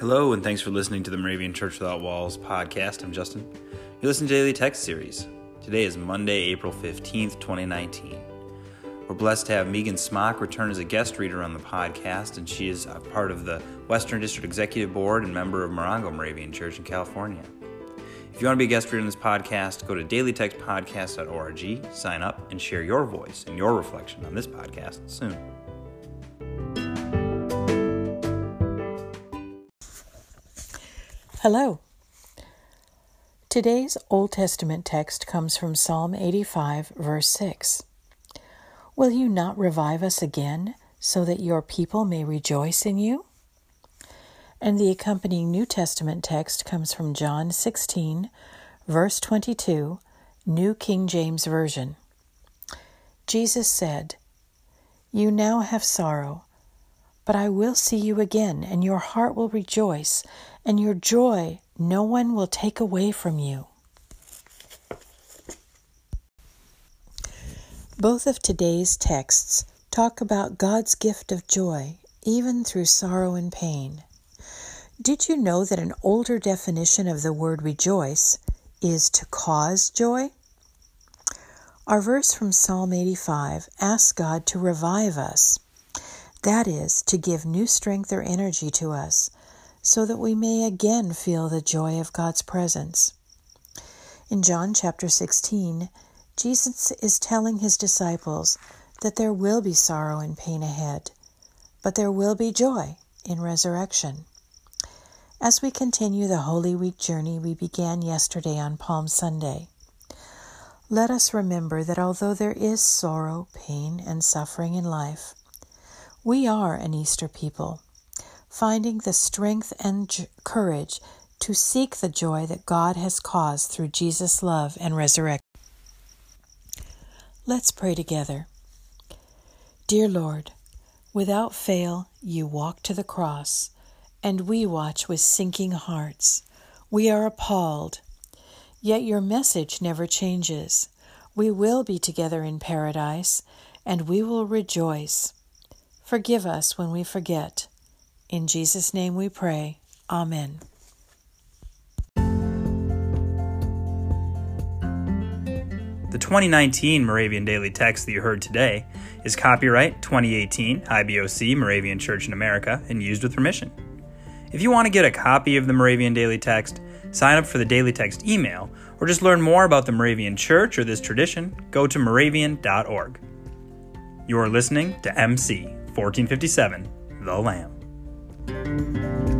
Hello, and thanks for listening to the Moravian Church Without Walls podcast. I'm Justin. You listen to Daily Text Series. Today is Monday, April 15th, 2019. We're blessed to have Megan Smock return as a guest reader on the podcast, and she is a part of the Western District Executive Board and member of Morongo Moravian Church in California. If you want to be a guest reader on this podcast, go to dailytextpodcast.org, sign up, and share your voice and your reflection on this podcast soon. Hello. Today's Old Testament text comes from Psalm 85, verse 6. Will you not revive us again so that your people may rejoice in you? And the accompanying New Testament text comes from John 16, verse 22, New King James Version. Jesus said, You now have sorrow but I will see you again, and your heart will rejoice, and your joy no one will take away from you. Both of today's texts talk about God's gift of joy, even through sorrow and pain. Did you know that an older definition of the word rejoice is to cause joy? Our verse from Psalm 85 asks God to revive us that is, to give new strength or energy to us, so that we may again feel the joy of God's presence. In John chapter 16, Jesus is telling his disciples that there will be sorrow and pain ahead, but there will be joy in resurrection. As we continue the Holy Week journey we began yesterday on Palm Sunday, let us remember that although there is sorrow, pain, and suffering in life, we are an Easter people, finding the strength and j- courage to seek the joy that God has caused through Jesus' love and resurrection. Let's pray together. Dear Lord, without fail you walk to the cross, and we watch with sinking hearts. We are appalled. Yet your message never changes. We will be together in paradise, and we will rejoice. Forgive us when we forget. In Jesus' name we pray. Amen. The 2019 Moravian Daily Text that you heard today is copyright 2018 IBOC Moravian Church in America and used with permission. If you want to get a copy of the Moravian Daily Text, sign up for the Daily Text email, or just learn more about the Moravian Church or this tradition, go to moravian.org. You are listening to MC 1457, The Lamb.